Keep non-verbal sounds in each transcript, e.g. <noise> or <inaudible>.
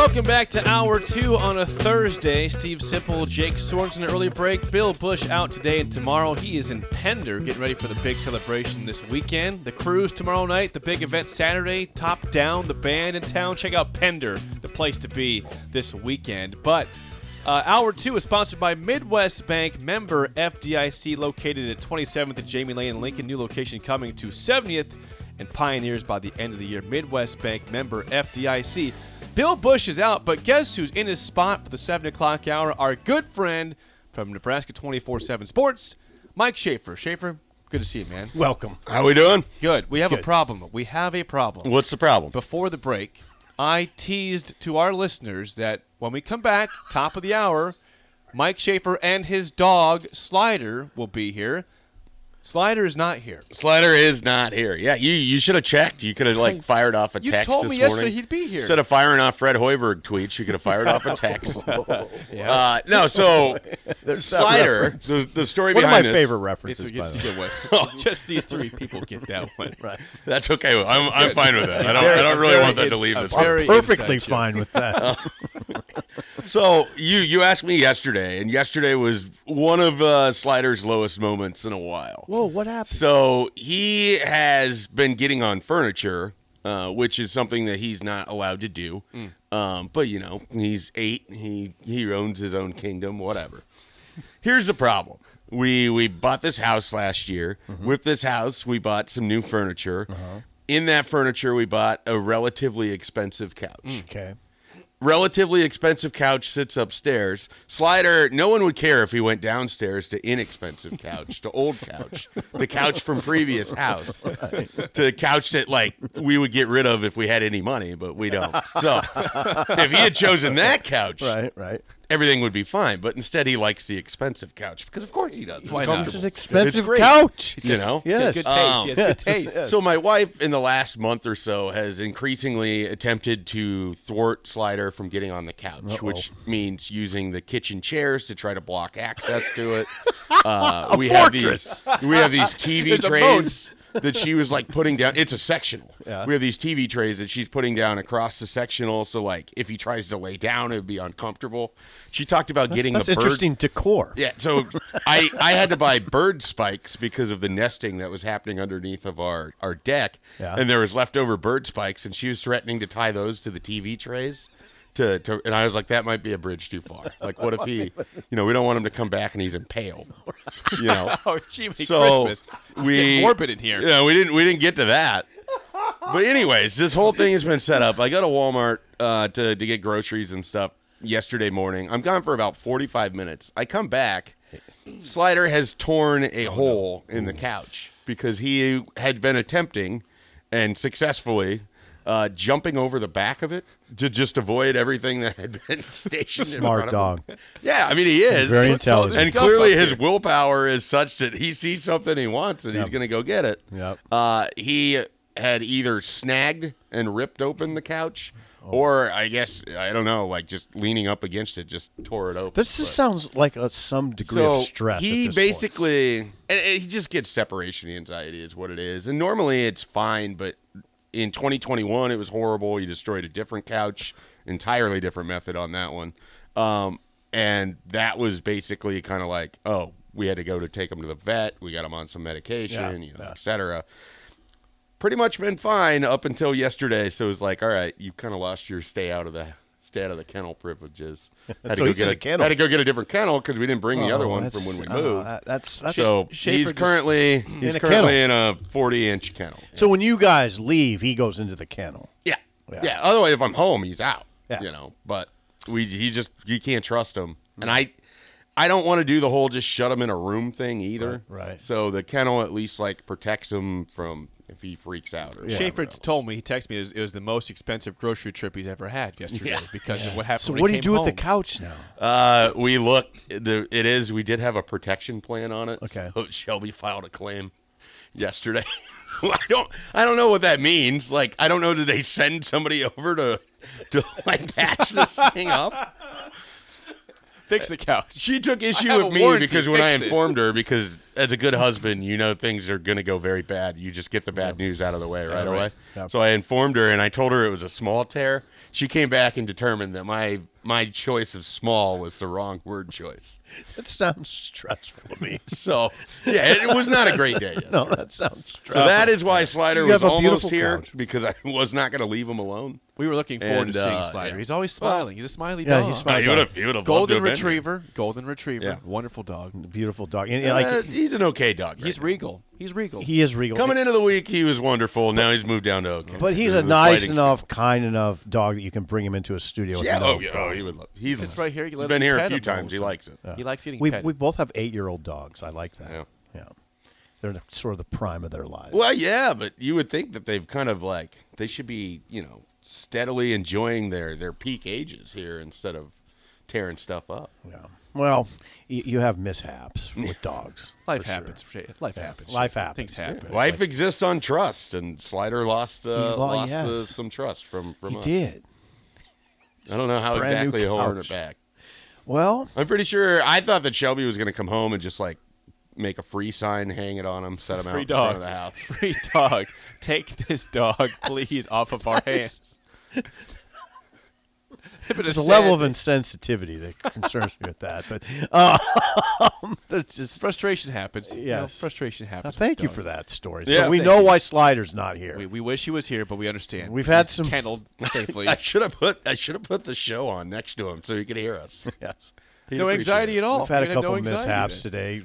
Welcome back to hour two on a Thursday. Steve Sipple, Jake Sorensen, early break. Bill Bush out today and tomorrow. He is in Pender getting ready for the big celebration this weekend. The cruise tomorrow night, the big event Saturday. Top down, the band in town. Check out Pender, the place to be this weekend. But uh, hour two is sponsored by Midwest Bank, member FDIC, located at 27th and Jamie Lane in Lincoln. New location coming to 70th and Pioneers by the end of the year. Midwest Bank, member FDIC. Bill Bush is out, but guess who's in his spot for the 7 o'clock hour? Our good friend from Nebraska 24 7 Sports, Mike Schaefer. Schaefer, good to see you, man. Welcome. How are we doing? Good. We have a problem. We have a problem. What's the problem? Before the break, I teased to our listeners that when we come back, top of the hour, Mike Schaefer and his dog, Slider, will be here. Slider is not here. Slider is not here. Yeah, you you should have checked. You could have like fired off a You text told this me yesterday morning. he'd be here. Instead of firing off Fred Hoiberg tweets, you could have fired off a <laughs> text. Yeah. Uh, no, so <laughs> There's Slider. The, the story One of my this. favorite references. a, by it's a the way. good <laughs> one. Just these three people get that one. Right. That's okay. I'm, I'm fine with that. I don't, Very- I don't really want that to ins- leave uh, this. very one. Perfectly inside joke. fine with that. <laughs> So you you asked me yesterday, and yesterday was one of uh, Slider's lowest moments in a while. Whoa, what happened? So he has been getting on furniture, uh, which is something that he's not allowed to do. Um, but you know, he's eight. He he owns his own kingdom. Whatever. Here's the problem. We we bought this house last year. With this house, we bought some new furniture. In that furniture, we bought a relatively expensive couch Okay. Relatively expensive couch sits upstairs. Slider, no one would care if he went downstairs to inexpensive couch, to old couch, the couch from previous house, to the couch that like we would get rid of if we had any money, but we don't. So if he had chosen that couch, Right, right. Everything would be fine. But instead, he likes the expensive couch because, of course, he does. It's Why not? This is expensive It's great, couch. You know. He has Yes. good taste. Um, he has good yes, taste. So my wife, in the last month or so, has increasingly attempted to thwart Slider from getting on the couch, which means using the kitchen chairs to try to block access to it. <laughs> Uh, we have these we have these <laughs> TV There's a trays that she was like putting down. It's a sectional. Yeah. We have these TV trays that she's putting down across the sectional, so like if he tries to lay down, it would be uncomfortable. She talked about getting That's the bird- interesting decor. yeah, so I I had to buy bird spikes because of the nesting that was happening underneath of our our deck, Yeah. and there was leftover bird spikes, and she was threatening to tie those to the TV trays To, to and I was like, that might be a bridge too far. Like, what if he, you know, we don't want him to come back and he's impaled, you know. <laughs> Oh, gee, so Christmas. It's we morbid in here. You know, we didn't we didn't get to that. But anyways, this whole thing has been set up. I go to Walmart uh, to to get groceries and stuff yesterday morning. I'm gone for about 45 minutes. I come back. Slider has torn a hole in the couch because he had been attempting and successfully uh, jumping over the back of it to just avoid everything that had been <laughs> stationed. in Smart front of him. dog. Yeah, I mean he is Very What's intelligent. and clearly his here? willpower is such that he sees something he wants and he's going to go get it. Yep. Uh, he had either snagged and ripped open the couch, Oh. or I guess I don't know, like just leaning up against it, just tore it open. This just sounds like a, some degree so of stress. he at this point. basically, and, and he just gets separation anxiety, is what it is. And normally it's fine, but in 2021 it was horrible. He destroyed a different couch, entirely different method on that one, um, and that was basically kind of like, oh, we had to go to take him to the vet. We got him on some medication, Yeah, you know, yeah. et cetera. Pretty much been fine up until yesterday. So it was like, all right, you kind of lost your stay out of the stay out of the kennel privileges. <laughs> Had to go get a a kennel. had to go get a different kennel because we didn't bring the oh, other one from when we oh, moved. that- that's that's so Schaefer he's currently he's In a currently kennel. in a forty inch kennel. So when you guys leave, he goes into the kennel. Yeah. Yeah. yeah, Otherwise, if I'm home, he's out. Yeah. you know. But we he just you can't trust him, and I I don't want to do the whole just shut him in a room thing either. Right, right. So the kennel at least like protects him from if he freaks out or Schaefer whatever else. told me he texted me it was, it was the most expensive grocery trip he's ever had yesterday because of what happened. So when he what do you came do with the couch now? Uh, we looked. The it is. We did have a protection plan on it. Okay. So Shelby filed a claim yesterday. <laughs> I don't. I don't know what that means. Like, I don't know. Did they send somebody over to to like patch this thing up? Fix the couch. She took issue with me because when I Fix this. informed her, because as a good husband, you know things are going to go very bad. You just get the bad news out of the way right away. Yep. So I informed her, and I told her it was a small tear. She came back and determined that my my choice of small was the wrong word choice. <laughs> That sounds stressful to me. So <laughs> yeah, it, it was not a great day. Yet. <laughs> no, that sounds stressful. So stressful. that is why Slider So was have almost beautiful here couch. because I was not going to leave him alone. We were looking forward And, to seeing uh, Slider. yeah. He's always smiling. He's a smiley Yeah, dog. he's smiley. he would have, he would have loved to Golden been retriever. Golden retriever. Yeah. Wonderful dog. beautiful dog. And, here. like Uh, he's an okay dog. right He's now. regal. He's regal. he is regal. Coming into the week, he was wonderful. Now he's moved down to okay. But he's a nice fighting enough, kind enough dog that you can bring him into a studio. Yeah. Oh, yeah. Oh, he would love. He's Sits right here. You He's let been here a few times. He likes it. He likes getting We petted. we both have eight year old dogs. I like that. Yeah. yeah. They're the, sort of the prime of their lives. Well, yeah, but you would think that they've kind of like they should be, you know, steadily enjoying their their peak ages here instead of tearing stuff up. Yeah. Well, y- you have mishaps with <laughs> dogs. Life for sure. happens. Shay. Life happens. Life happens. Things happen. Life exists on trust, and Slider lost uh, He lo- lost uh, yes. some trust from from He us. did. I don't know how Brand exactly he'll earn it back. Well, I'm pretty sure. I thought that Shelby was going to come home and just like make a free sign, hang it on him, set him out Free in front dog. of the house. <laughs> Free dog. Take this dog, <laughs> please, off of our hands. <laughs> <laughs> But there's it's a level of insensitivity that <laughs> concerns me with that. But um, <laughs> just. frustration happens. You know, Yes. frustration Now, happens. thank you dogs. for that story. Yeah, so we know you. why Slider's not here. We, we wish he was here, but we understand. We've had some- kenneled safely. I should have put I should have put the show on next to him so he could hear us. yes. He'd no anxiety it. at all. We've had We're a couple no mishaps then. today.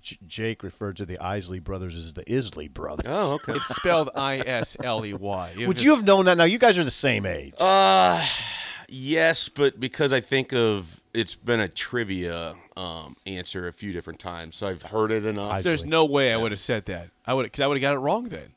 J- Jake referred to the Isley brothers as the Isley brothers. Oh, okay. It's spelled I S L E Y. Would you have known that? Now you guys are the same age. Uh, yes, but because I think of it's been a trivia um, answer a few different times, so I've heard it enough. I- There's no way I would have said that. I would because I would have got it wrong then.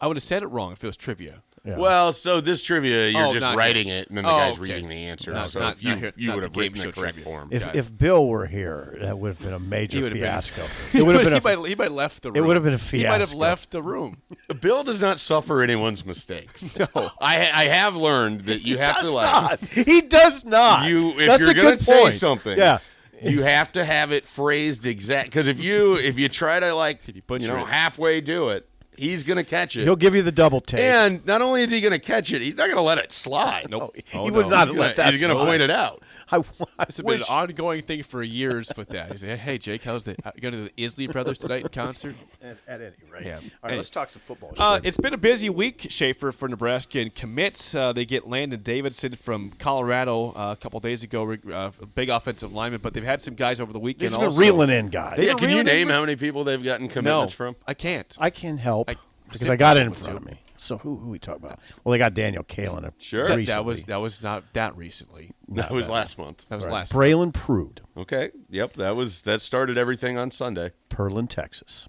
I would have said it wrong if it was trivia. Yeah. Well, so this trivia, you're Oh, just not writing here. it, and then the Oh, guy's okay. reading the answer. Not- so not- if you, not here- you not would the have game written show correct trivia. for him. if got it. if Bill were here, that would have been a major He would have been- fiasco. <laughs> It would have been he, a might, he might have left the room. It would have been a He might have fiasco. left the room. <laughs> Bill does not suffer anyone's mistakes. <laughs> no, I I have learned that you have to does like not. He does not. you if That's you're a gonna good say point. something. Yeah. you have to have it phrased exact because if you if you try to like you you, butcher know it. halfway do it He's going to catch it. He'll give you the double take. and not only is he going to catch it, he's not going to let it slide. <laughs> Nope. he Oh, would no. not He's let gonna- that. He's going to point it out. <laughs> I, I It's been an ongoing thing for years with that. He's like, hey, Jake, how's the going to the Isley Brothers tonight in concert? at, at any rate. Yeah. All right, Hey. let's talk some football. Uh, it's been a busy week, Schaefer, for Nebraska and commits. Uh, they get Landon Davidson from Colorado uh, a couple days ago, re- uh, big offensive lineman, but they've had some guys over the weekend These have been also. reeling in guys. Yeah, can you name good. how many people they've gotten No, commitments from? I can't. I can help I- because I got it in Too. front of me. So who who we talk about? Well, they got Daniel Kaelin. Sure. that, recently. that was that was not that recently. that was last month. That was Right. last. Braylon Prude, Okay. Yep. That was that started everything on Sunday. Pearland, Texas.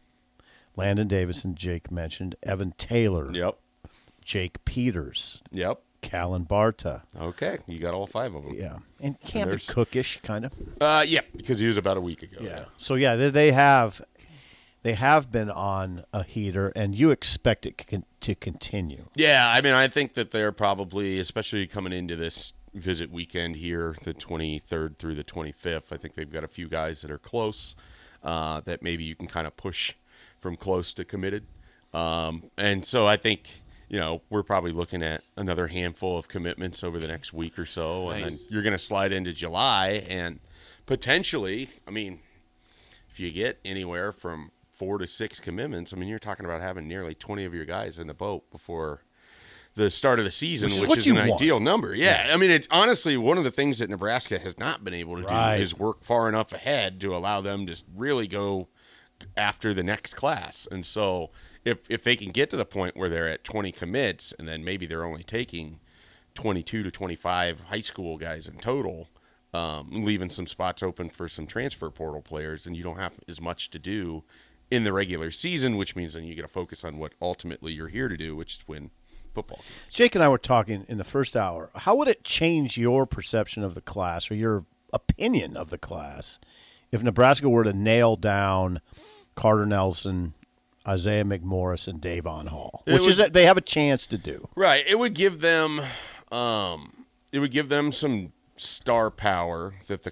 Landon Davidson, Jake mentioned. Evan Taylor, Yep. Jake Peters, Yep. Callan Barta. Okay. You got all five of them. Yeah, and Camden there's- Cookish, kind of. Uh, yeah, because he was about a week ago. Yeah. So yeah, they, they have they have been on a heater, and you expect it con- to continue. Yeah, I mean, I think that they're probably, especially coming into this visit weekend here, the 23rd through the 25th. I think they've got a few guys that are close uh, that maybe you can kind of push from close to committed. Um, and so I think, you know, we're probably looking at another handful of commitments over the next week or so. And Nice. then you're going to slide into July and potentially, I mean, if you get anywhere from four to six commitments, I mean, you're talking about having nearly 20 of your guys in the boat before the start of the season, Which is which, is an want. ideal number. Yeah. I mean, it's honestly one of the things that Nebraska has not been able to Right. do is work far enough ahead to allow them to really go after the next class. And so if if they can get to the point where they're at 20 commits and then maybe they're only taking 22 to 25 high school guys in total, um, leaving some spots open for some transfer portal players, and you don't have as much to do in the regular season, which means then you got to focus on what ultimately you're here to do, which is win football. games. Jake and I were talking in the first hour. How would it change your perception of the class or your opinion of the class if Nebraska were to nail down Carter Nelson, Isaiah McMorris, and Davon Hall, which is would- they have a chance to do? Right. It would give them, um, it would give them some star power that the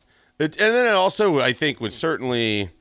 It, and then it also, I think, would certainly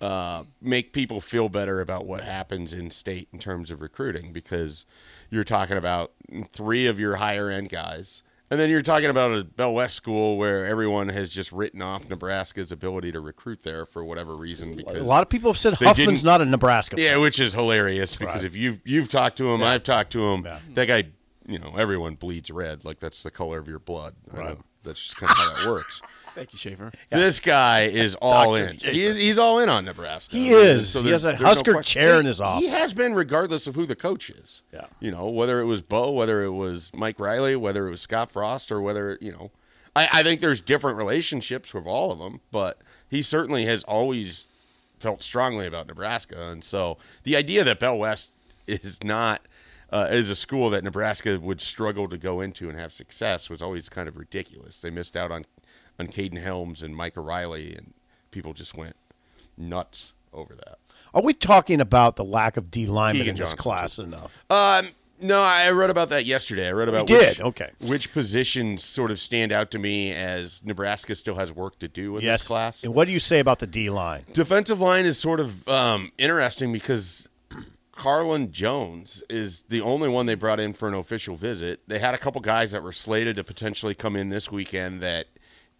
uh, make people feel better about what happens in state in terms of recruiting because you're talking about three of your higher end guys. And then you're talking about a Bellevue West school where everyone has just written off Nebraska's ability to recruit there for whatever reason. Because A lot of people have said Huffman's didn't- a Nebraska. yeah, fan. which is hilarious because Right. if you've you've talked to him, Yeah. I've talked to him. Yeah. That guy, you know, everyone bleeds red. Like that's the color of your blood. Right. Know. That's just kind of how that works. <laughs> Thank you, Schaefer. This guy is all Dr. in. Schaefer. He is, he's all in on Nebraska. He I mean, is. He has a there's no Husker chair in his office. He has been, regardless of who the coach is. Yeah. You know, whether it was Bo, whether it was Mike Riley, whether it was Scott Frost, or whether you know, I, I think there's different relationships with all of them, but he certainly has always felt strongly about Nebraska, and so the idea that Bellevue West is not uh, is a school that Nebraska would struggle to go into and have success was always kind of ridiculous. They missed out on on Caden Helms and Mike O'Reilly, and people just went nuts over that. Are we talking about the lack of D linemen Keegan in this Johnson, class too. enough? Um, no, I wrote about that yesterday. I wrote about did? which, Okay. which positions sort of stand out to me as Nebraska still has work to do in yes. this class. And what do you say about the D line? Defensive line is sort of um, interesting because Carlin Jones is the only one they brought in for an official visit. They had a couple guys that were slated to potentially come in this weekend that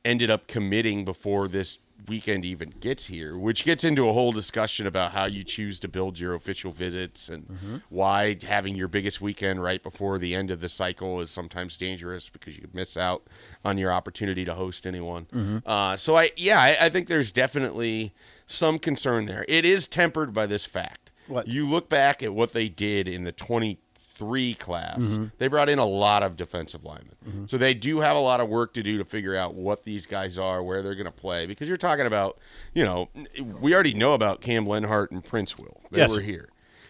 ended up committing before this weekend even gets here, which gets into a whole discussion about how you choose to build your official visits and why having your biggest weekend right before the end of the cycle is sometimes dangerous because you could miss out on your opportunity to host anyone. Uh, so I, yeah, I, I think there's definitely some concern there. It is tempered by this fact. What? You look back at what they did in the 23 class, Mm-hmm. they brought in a lot of defensive linemen. So they do have a lot of work to do to figure out what these guys are, where they're going to play. Because you're talking about, you know, we already know about Cam Lenhardt and Princewill. They Yes. were here.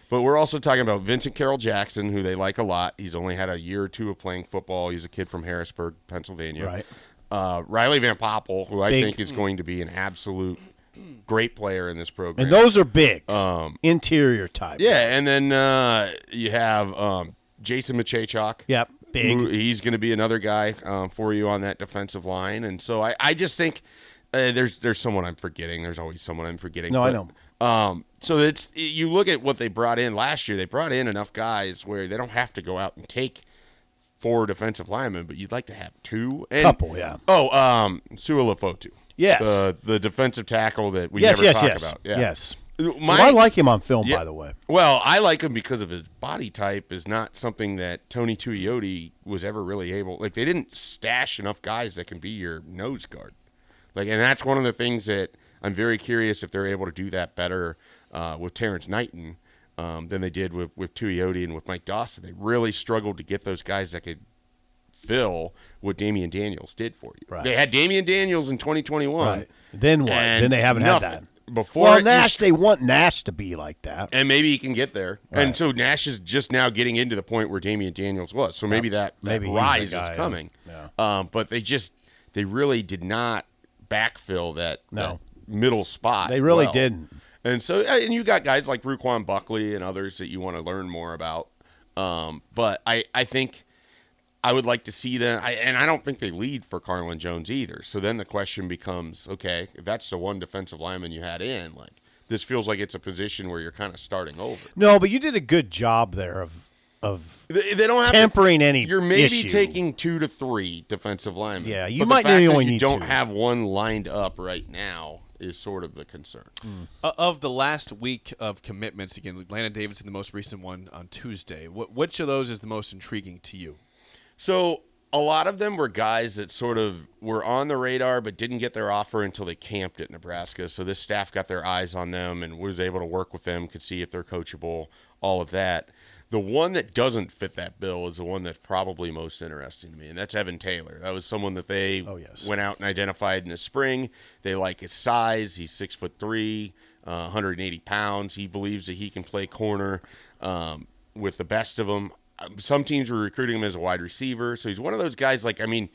But we're also talking about Vincent Carroll Jackson, who they like a lot. He's only had a year or two of playing football. He's a kid from Harrisburg, Pennsylvania. Right. Uh, Riley Van Poppel, who I Big. think is going to be an absolute great player in this program. And those are bigs. Um, Interior type. Yeah, and then uh, you have um, Jason Machachok. Yep. Big. He's going to be another guy um, for you on that defensive line, and so I, I just think uh, there's there's someone I'm forgetting. There's always someone I'm forgetting. No, I know. Um, so it's you look at what they brought in last year. They brought in enough guys where they don't have to go out and take four defensive linemen, but you'd like to have two. And, Couple, yeah. Oh, um, Sua Lafotu. Yes. The the defensive tackle that we yes, never yes, talk yes. about. Yeah. Yes. My- Well, I like him on film, Yeah. by the way. Well, I like him because of his body type is not something that Tony Tuioti was ever really able. Like they didn't stash enough guys that can be your nose guard. Like, and that's one of the things that I'm very curious if they're able to do that better uh, with Terrence Knighton um, than they did with with Tuioti and with Mike Dawson. They really struggled to get those guys that could fill what Damion Daniels did for you. Right. They had Damion Daniels in 2021. Right. Then what? Then they haven't nothing. had that. Before Well, Nash, they want Nash to be like that. and maybe he can get there. Right. And so Nash is just now getting into the point where Damion Daniels was. So maybe that, Maybe rise guy, is coming. Yeah. Um, but they just they really did not backfill that, No. that middle spot. They really well. didn't. And so uh, and you got guys like Ruquan Buckley and others that you want to learn more about. Um, but I I think I would like to see them, I, and I don't think they lead for Carlin Jones either. So then the question becomes, okay, if that's the one defensive lineman you had in, like this feels like it's a position where you're kind of starting over. No, but you did a good job there of of They, they don't have tempering to, any You're maybe issue. taking two to three defensive linemen. Yeah, you But the might fact that only you don't two. have one lined up right now is sort of the concern. Uh, of the last week of commitments, again, Landon Davidson, the most recent one on Tuesday. Wh- which of those is the most intriguing to you? So a lot of them were guys that sort of were on the radar but didn't get their offer until they camped at Nebraska. So this staff got their eyes on them and was able to work with them, could see if they're coachable, all of that. The one that doesn't fit that bill is the one that's probably most interesting to me, and that's Evan Taylor. That was someone that they Oh, yes. went out and identified in the spring. They like his size. He's six foot three, uh, 180 pounds. He believes that he can play corner um, with the best of them. Um, Some teams were recruiting him as a wide receiver, so he's one of those guys. Like, I mean,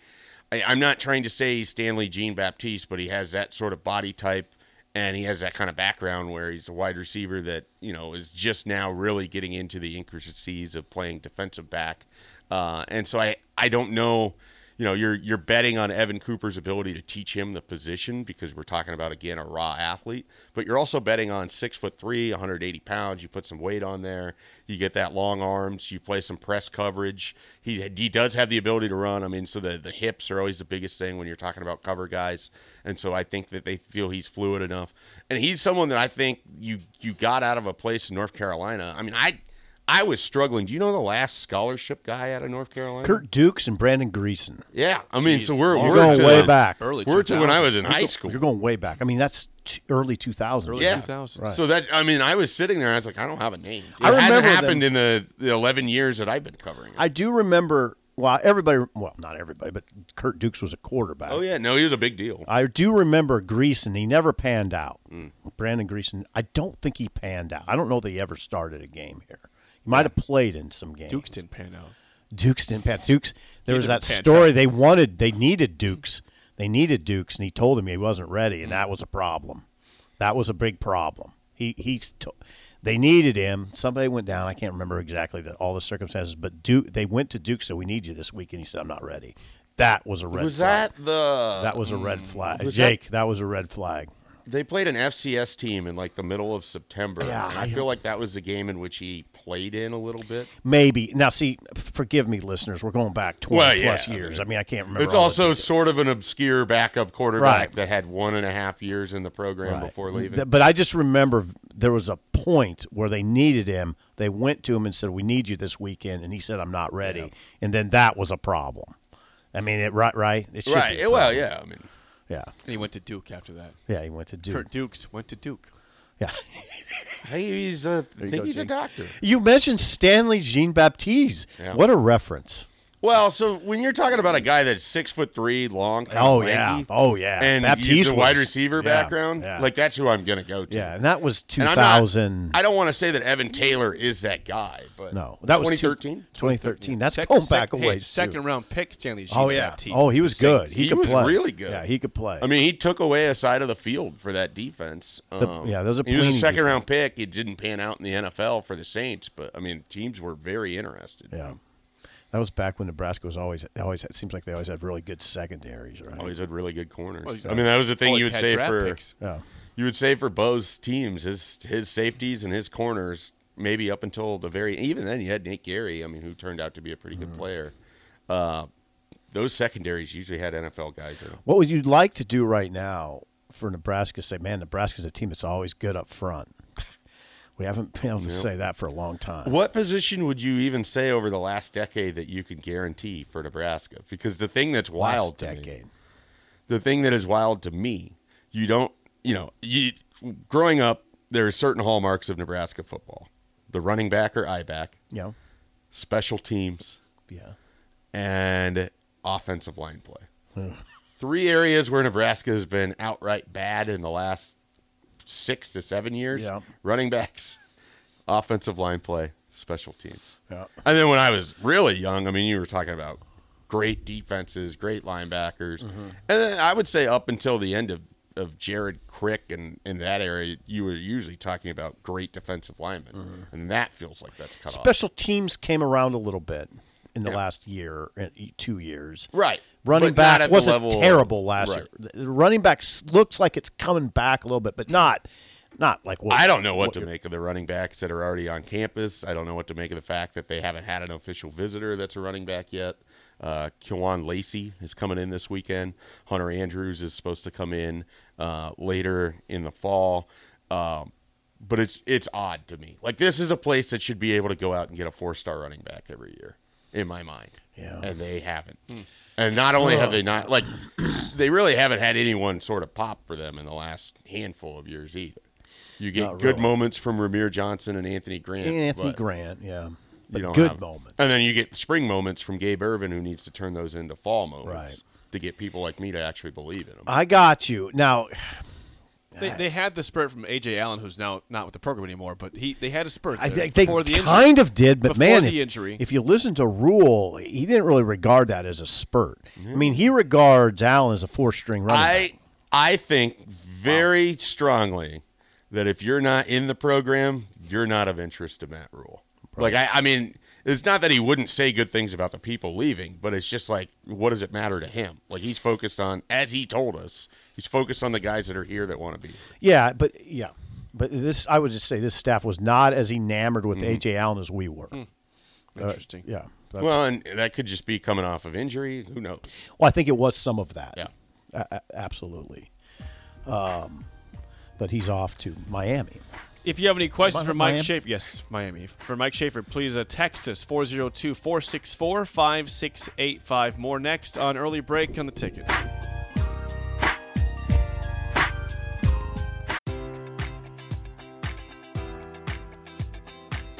I, I'm not trying to say he's Stanley Jean Baptiste, but he has that sort of body type, and he has that kind of background where he's a wide receiver that you know is just now really getting into the intricacies of playing defensive back. Uh, and so I, I don't know you know, you're you're betting on Evan Cooper's ability to teach him the position because we're talking about again a raw athlete, but you're also betting on six foot three, 180 pounds. You put some weight on there, you get that long arms. You play some press coverage. He he does have the ability to run. I mean, so the the hips are always the biggest thing when you're talking about cover guys, and so I think that they feel he's fluid enough, and he's someone that I think you you got out of a place in North Carolina. I mean, I. I was struggling. Do you know the last scholarship guy out of North Carolina? Curt Dukes and Brandon Greason. Yeah, I mean, so we're we're going to- way back. Early We're to when I was in high school. You're going way back. I mean, that's t- early 2000s. Early Yeah. 2000s. So that I mean, I was sitting there. and I was like, I don't have a name. It I hasn't remember happened them- in the, the eleven years that I've been covering it. I do remember. Well, everybody. Well, not everybody, but Curt Dukes was a quarterback. oh yeah, no, he was a big deal. I do remember Greason. He never panned out. Mm. Brandon Greason. I don't think he panned out. I don't know that he ever started a game here. He might have played in some games. Dukes didn't pan out. Dukes didn't pan. Dukes. There He was that story. out. They wanted. They needed Dukes. They needed Dukes, and he told him he wasn't ready, and that was a problem. That was a big problem. He he's. To, they needed him. Somebody went down. I can't remember exactly the, all the circumstances, but Duke. They went to Duke, so we need you this week, and he said, "I'm not ready." That was a red. Flag. Was flag. that the? That was a red mm, flag. was Jake, that, was a red flag. They played an FCS team in like the middle of September. Yeah, and I, I- feel like that was the game in which he played in a little bit. Maybe now. See, forgive me, listeners. We're going back twenty Well, yeah, plus I years. mean, I mean, I can't remember. It's also sort of an obscure backup quarterback Right. that had one and a half years in the program Right. before leaving. But I just remember there was a point where they needed him. They went to him and said, "We need you this weekend," and he said, "I'm not ready." And then that was a problem. I mean, it right, right? It should right. Be Well, yeah. I mean, yeah, And he went to Duke after that. yeah. He went to Duke. Curt Dukes went to Duke. Yeah. <laughs> hey, he's a. I think go, he's a doctor. You mentioned Stanley Jean Baptiste. Yeah. What a reference! Well, so when you're talking about a guy that's six foot three, long, Oh, lanky, yeah. Oh, yeah. and Baptiste he's a wide receiver yeah, background, yeah. like that's who I'm gonna go to. Yeah, and that was And I'm not- 2000. I don't want to say that Evan Taylor is that guy, but no, that was 2013. 2013. That's Sec- going sec- back away. hey, ways. too. Second round pick Stanley Jean Oh yeah. Baptiste Oh, he was good. He, He could was play. really good. Yeah, he could play. I mean, he took away a side of the field for that defense. The- Um, yeah, those are he was a Pelini second round pick. He didn't pan out in the NFL for the Saints, but I mean, teams were very interested. yeah. That was back when Nebraska was always always it seems like they always had really good secondaries, right? Always had really good corners. Well, I mean, that was the thing you would had say draft for picks. Yeah. you would say for Bo's teams, his his safeties and his corners, maybe up until the very even then you had Nate Gerry, I mean, who turned out to be a pretty Mm-hmm. good player. Uh, those secondaries usually had NFL guys in them. What would you like to do right now for Nebraska? Say, man, Nebraska's a team that's always good up front. We haven't been able to say that for a long time. What position would you even say over the last decade that you could guarantee for Nebraska? Because the thing that's wild Last to me, decade. the thing that is wild to me, you don't, you know, you growing up, there are certain hallmarks of Nebraska football: the running back or eye back, Yeah. special teams, Yeah. and offensive line play. Three areas where Nebraska has been outright bad in the last six to seven years: Yeah. running backs, offensive line play, special teams. Yeah. And then when I was really young, I mean, you were talking about great defenses, great linebackers, Mm-hmm. and then I would say up until the end of, of Jared Crick and in that area, you were usually talking about great defensive linemen, and that feels like that's cut off. Mm-hmm. Special teams came around a little bit in the Yeah. last year, two years. Right. Running But back wasn't terrible last right. year. Running back looks like it's coming back a little bit, but not not like what I don't know what to make of the running backs that are already on campus. I don't know what to make of the fact that they haven't had an official visitor that's a running back yet. Uh, Kwan Lacey is coming in this weekend. Hunter Andrews is supposed to come in uh, later in the fall. Um, but it's it's odd to me. Like this is a place that should be able to go out and get a four star running back every year, in my mind. Yeah. And they haven't. Hmm. And not only have they not like <clears throat> they really haven't had anyone sort of pop for them in the last handful of years either. You get Not good really. moments from Rahmir Johnson and Anthony Grant. Anthony but Grant, yeah, you but don't good have- moments. And then you get spring moments from Gabe Ervin, who needs to turn those into fall moments Right. to get people like me to actually believe in them. I got you now. They, uh, they had the spurt from Ajay Allen, who's now not with the program anymore, but he they had a spurt. I there think they before the injury. kind of did, but Before man, the if, injury. if you listen to Rhule, he didn't really regard that as a spurt. Mm-hmm. I mean, he regards Allen as a four-string running back. I I think very strongly that if you're not in the program, you're not of interest to Matt Rhule. Like I, I mean, it's not that he wouldn't say good things about the people leaving, but it's just like, what does it matter to him? Like he's focused on, as he told us, he's focused on the guys that are here that want to be. here. Yeah, but yeah, but this I would just say this staff was not as enamored with Mm-hmm. Ajay Allen as we were. Mm. Uh, Interesting. yeah. That's, Well, and that could just be coming off of injury. Who knows? well, I think it was some of that. Yeah. A- a- absolutely. Um, but he's off to Miami. If you have any questions Mi- for Mike Miami? Schaefer, yes, Miami. For Mike Schaefer, please uh, text us 402 464 5685. More next on early break on the ticket.